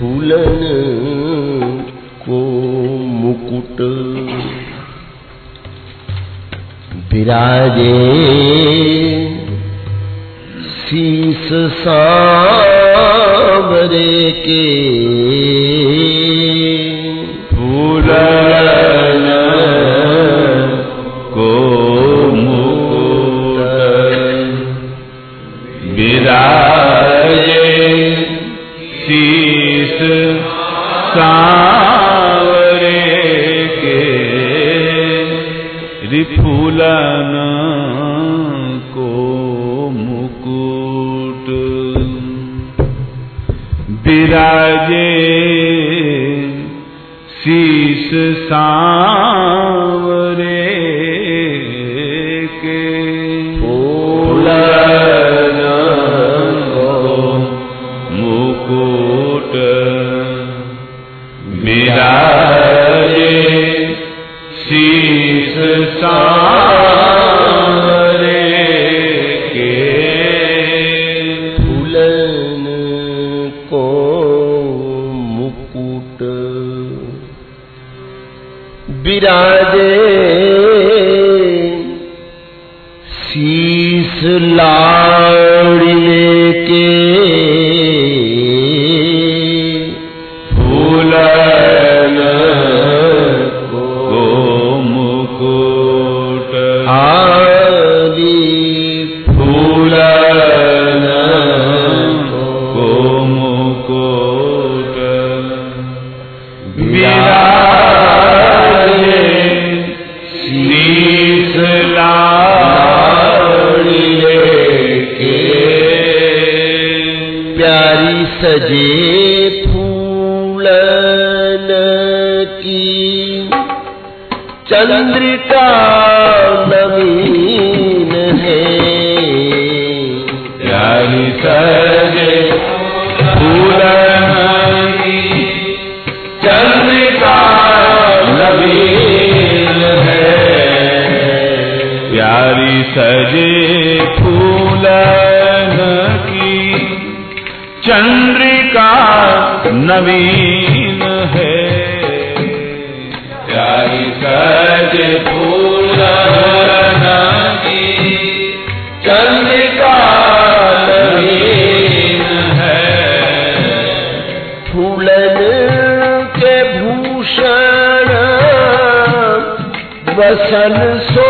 फूलन को मुकुट। विराजे शीस के सांवरे के रिफूलन को मुकुट। विराजे शीस सांवरे Yeah. सजे फूलन की। चंद्रिका नवीन है। प्यारी सजे फूलन की। चंद्रिका नवीन है। फूलन के भूषण वसन सोहे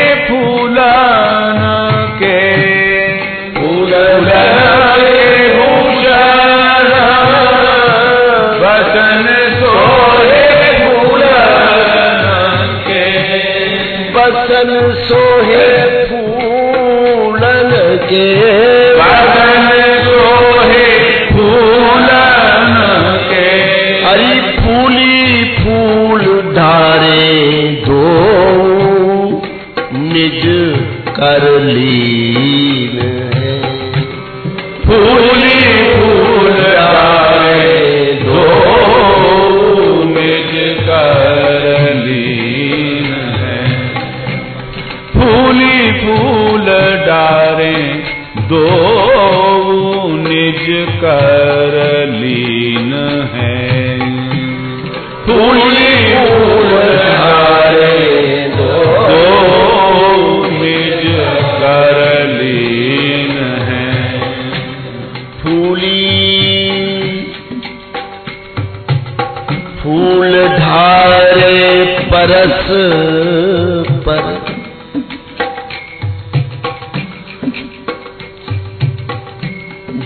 सोहे फूलन के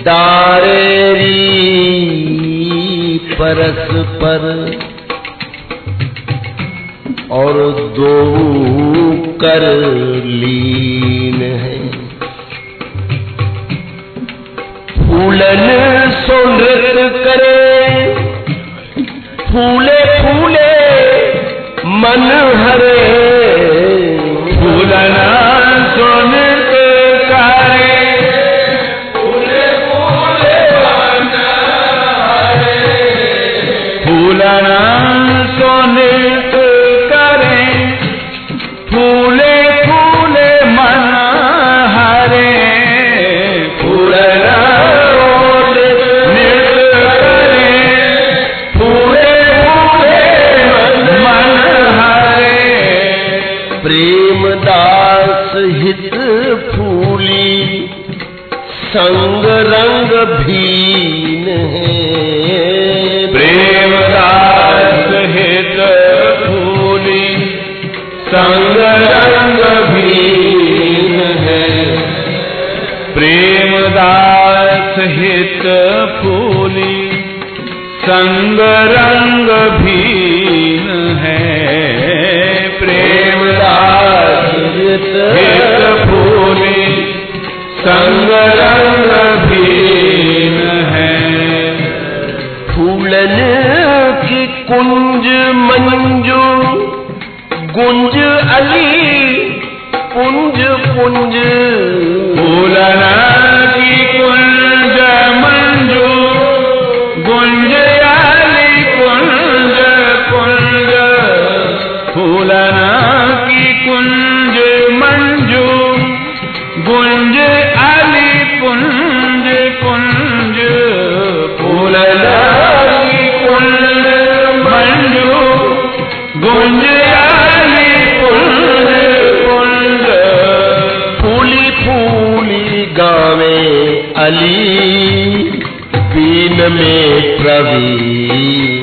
डारेरी परस पर और दो कर लीन है। फूलन सो करे, फूले फूले मन हरे। फूलन सुन भी अली बीन में प्रवीण।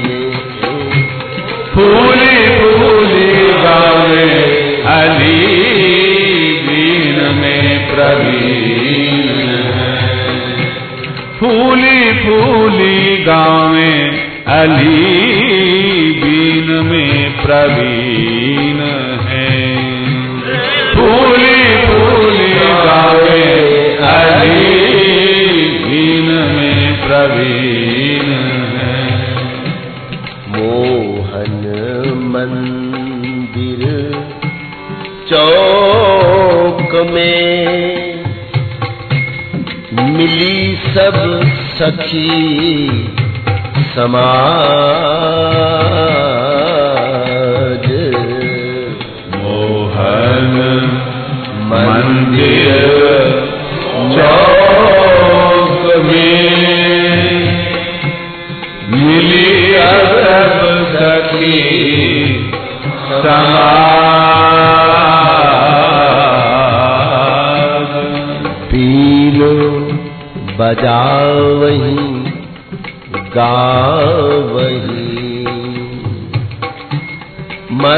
सम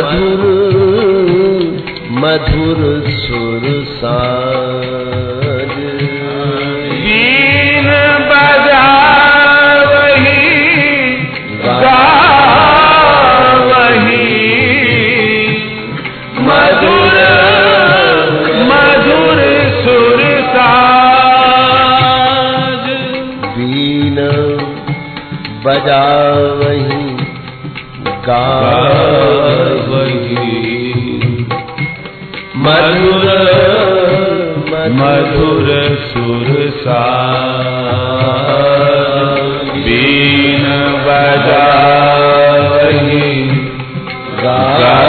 मधुर मधुर Graças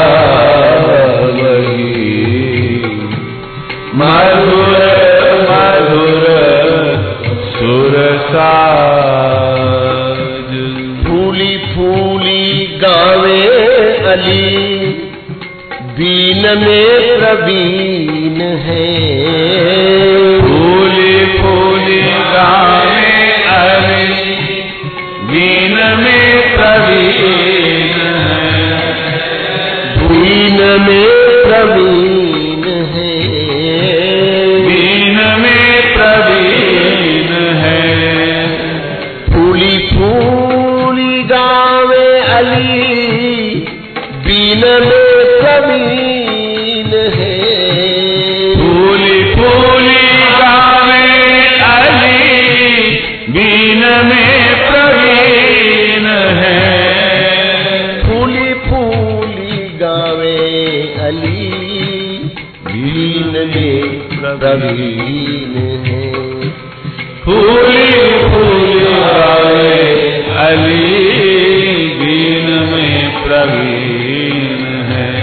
फूली फूली वाले अली में प्रवीण है।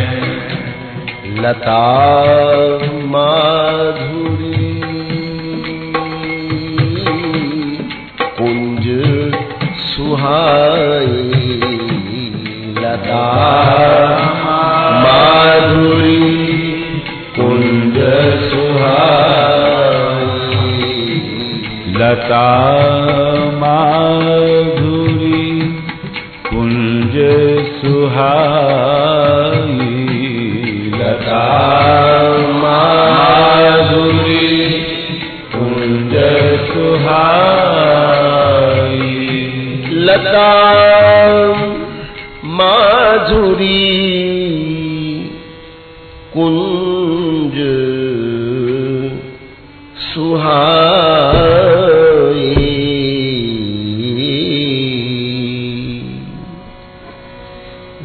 लता के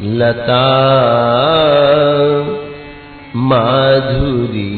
लता माधुरी।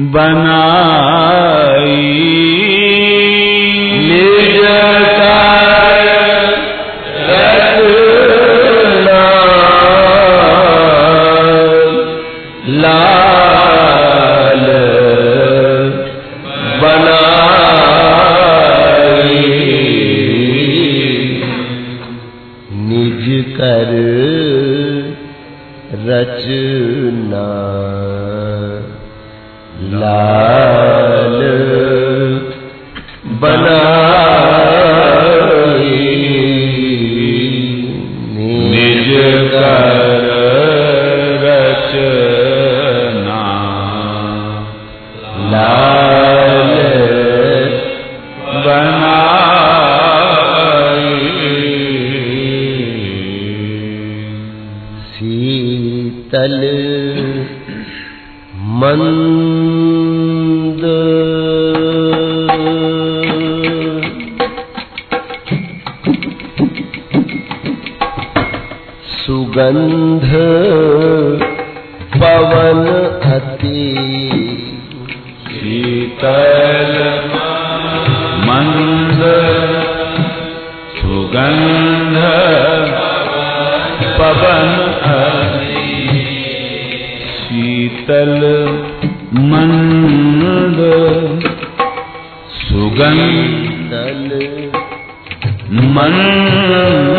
बनाई। सुगन्ध पवन अति। शीतल मन्द सुगन्ध पवन अति। शीतल मन्द सुगन्धल मन्द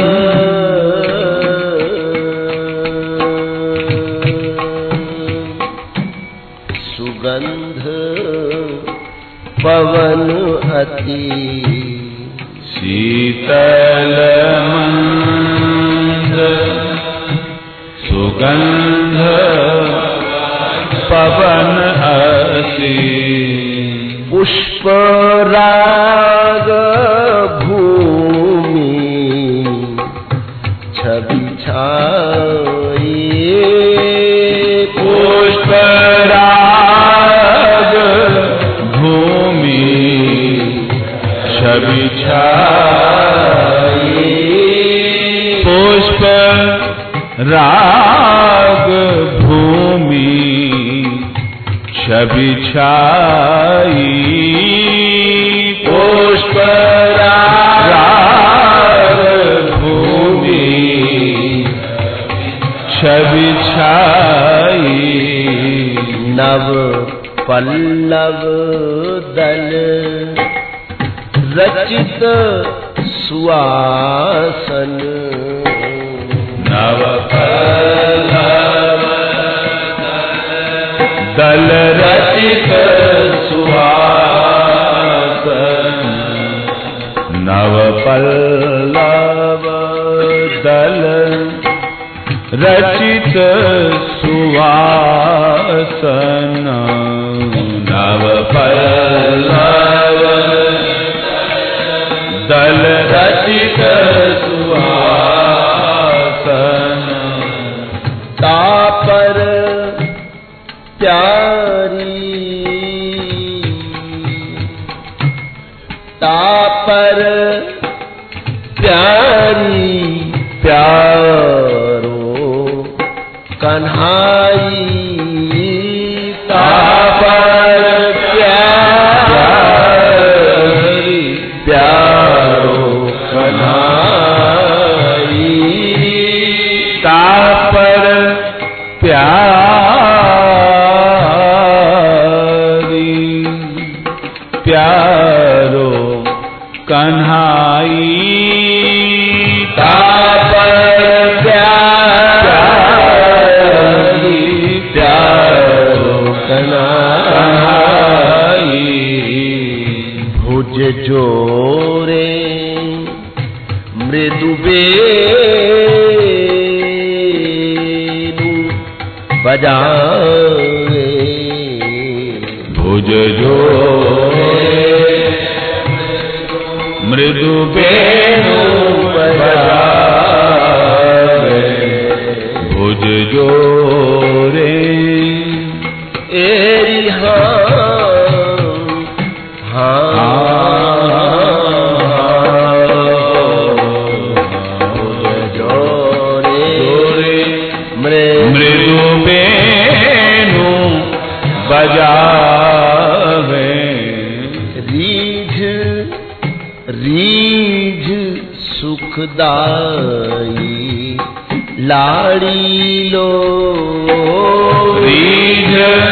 सखी शीतल सुगंध पवन हसी पुष्प ईशा Satita ਭੁਜ ਜੋ ਮ੍ਰਿਦੁ ਪੇਨੂ ਪਰਾਵੇ ਭੁਜ ਜੋ ਰੇ ਏਰੀ ਹਾਂ दाई लाड़ी लो रीझ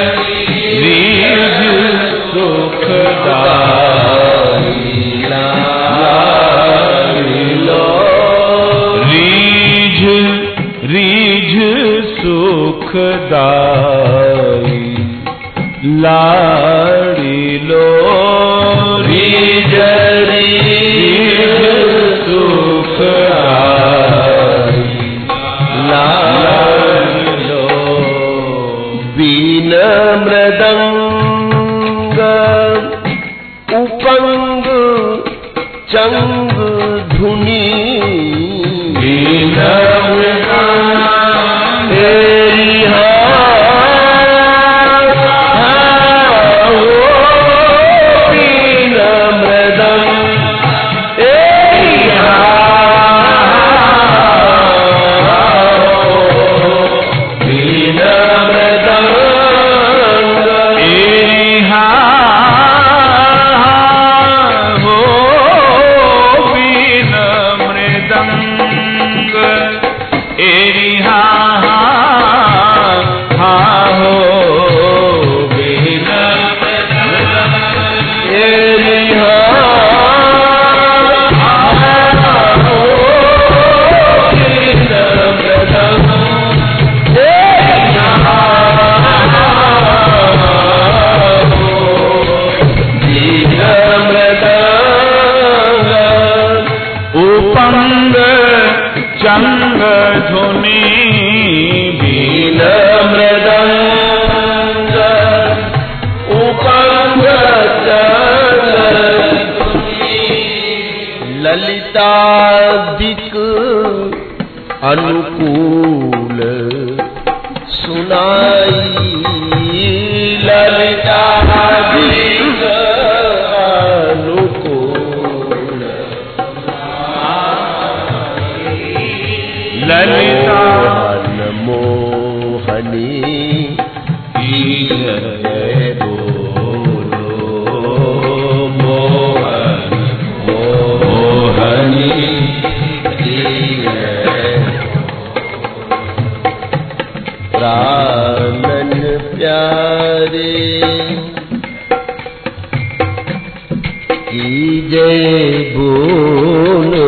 की जय बोलो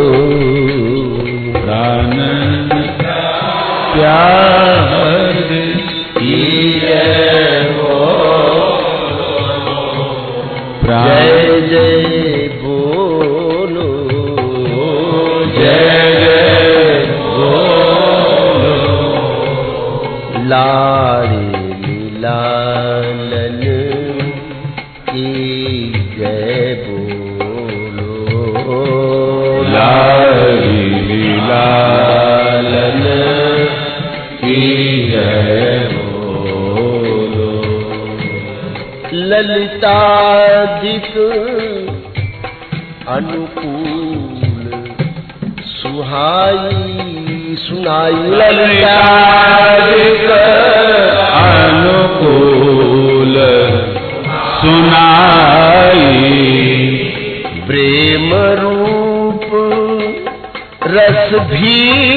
प्राण प्यार अनुकूल सुनाई। प्रेम रूप रस भी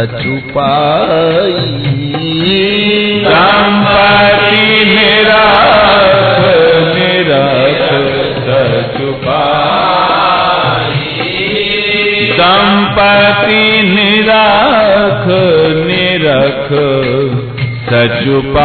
रचु पाई रामपारी मेरा मेरा रचु पाई निराख निरख सचुपाई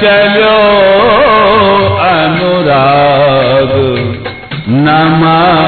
चलो अनुराग नमा।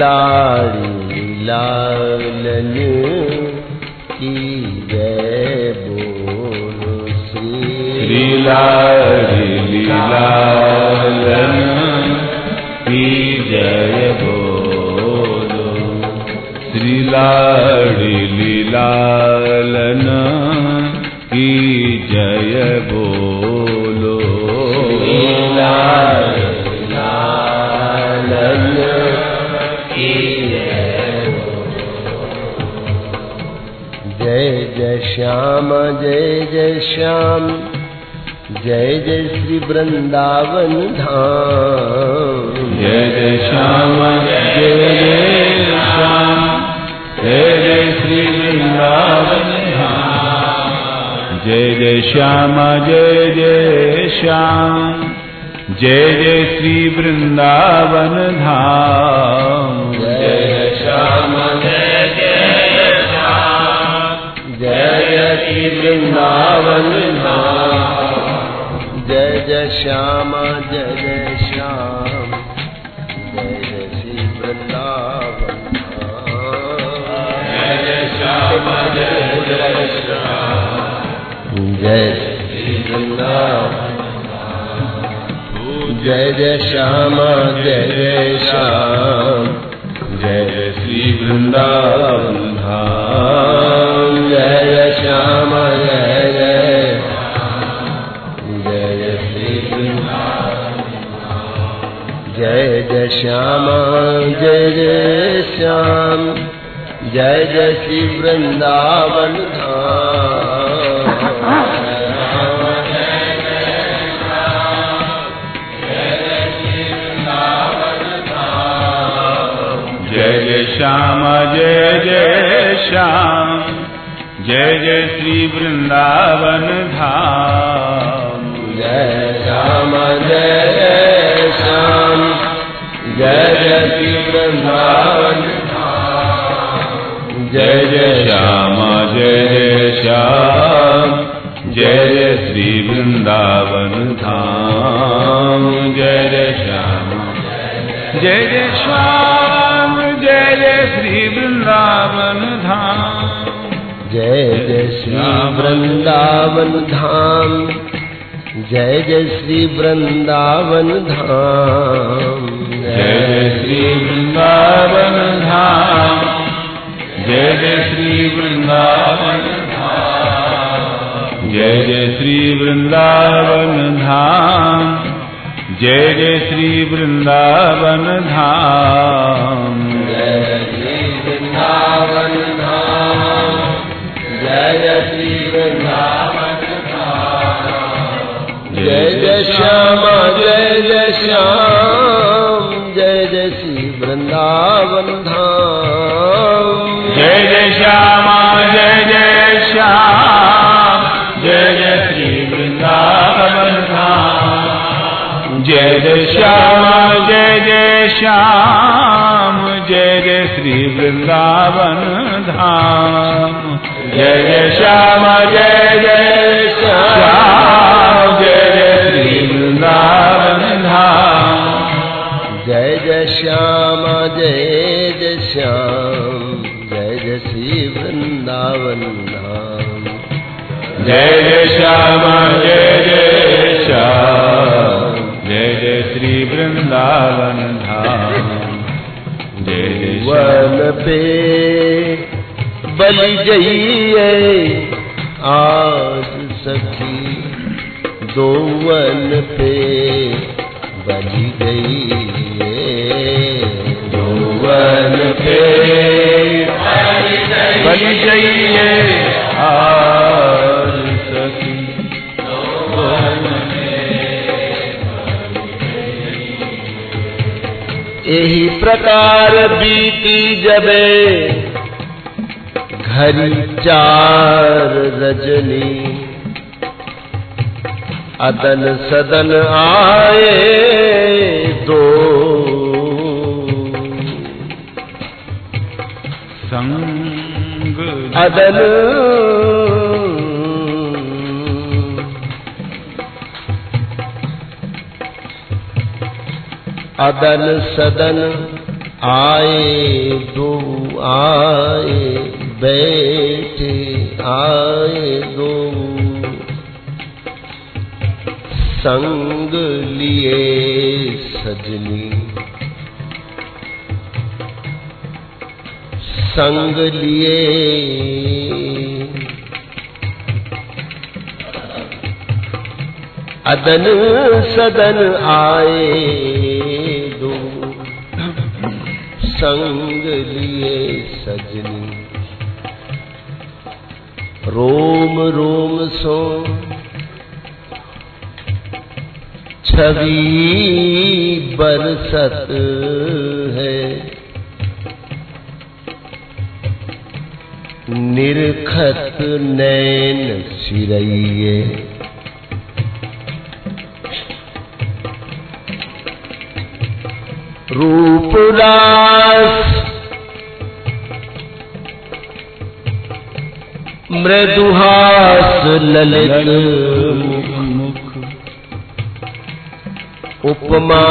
लाड़ी लालन श्री लीलारी लीलालन की जय बोलो श्री लाड़ी लीलालन श्याम जय जय श्याम जय जय श्री वृंदावन धाम। जय जय श्याम जय जय श्याम जय जय श्री वृंदावन धाम जय जय श्याम जय जय श्याम जय जय श्री वृंदावन धाम। जय श्याम जय जय श्याम। जय श्री वृंदावन धाम। जय जय श्याम जय जय श्याम। जय जय श्री वृंदावन धाम। जय जय श्याम जय जय श्याम। जय श्री वृंदावन जय जय श्याम जय जय श्याम जय जय श्री वृंदावन धाम जय जय जय श्री वृंदावन जय जय श्याम जय जय श्याम जय जय श्री वृंदावन धाम श्याम, जय जय श्याम, जय जय श्री वृंदावन धाम। जय श्याम, जय जय श्याम, जय जय श्री वृंदावन जय जय श्याम, जय जय श्याम, जय जय श्री वृंदावन धाम। जय जय श्याम, जय जय श्याम। वृंदावन धाम। जय जय श्री वृंदावन धाम। जय जय श्री वृंदावन धाम। जय जय श्री वृंदावन धाम। जय जय श्री वृंदावन धाम। जय जय श्री वृंदावन धाम। जय जय श्री वृंदावन धाम। जय जय जय श्याम, जय जय श्याम, जय जय श्री वृंदावन धाम। जय जय श्यामा, जय जय श्याम, जय जय श्री वृंदावन धाम। जय जय श्यामा, जय जय श्याम, जय जय श्री वृंदावन धाम। जय जय श्यामा जय जय श्याम जय जय श्री वृंदावन धाम जय जय श्याम जय जय श्याम जय जय श्री धाम जय जय श्याम जय जय श्याम जय जय श्री वृंदावन धाम जय जय श्याम। वन पे बलि जइए आज सखी दो वन पे बलि गई दो वन पे बलि जइए आज सखी यही प्रकार बीती जबे घरी चार रजनी। अदन सदन आए दो। संग अदन अदन सदन आए दो आए बैठे आए दो। संग लिए सजनी। संग लिए अदन सदन आए दो। संग लिए सजनी रोम रोम सो। छवि बरसत है। निरखत नैन सिरइए रूप रास मृदुहास ललित मुख उपमा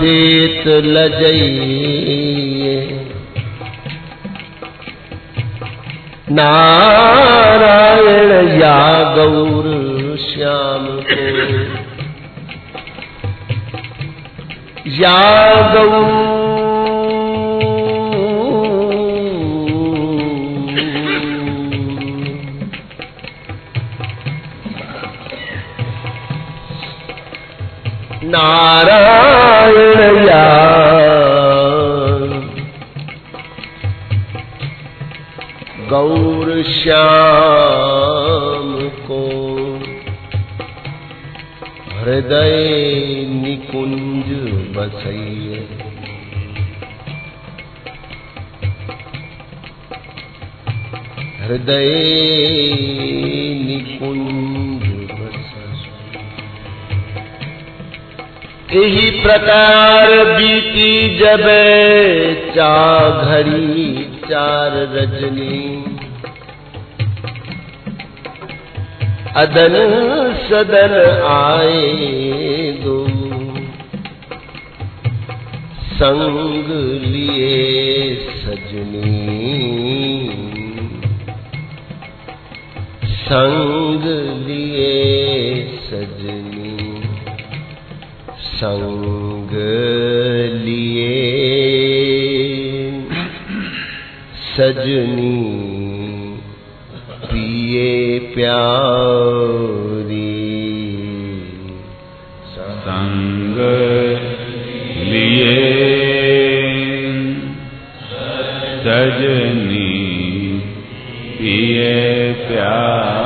देत लजइए नारायण या गौर श्याम को। या गौर नारायण या गौर श्याम को हृदय निकुंज बसैये हृदय निकुंज यही प्रकार बीती जब चा घड़ी चार रजनी। अदन सदन आए दो संग लिए सजनी। संग लिए सजनी। संग लिए। सजनी पिए प्यारी। संग लिए। सजनी पिए प्यारी।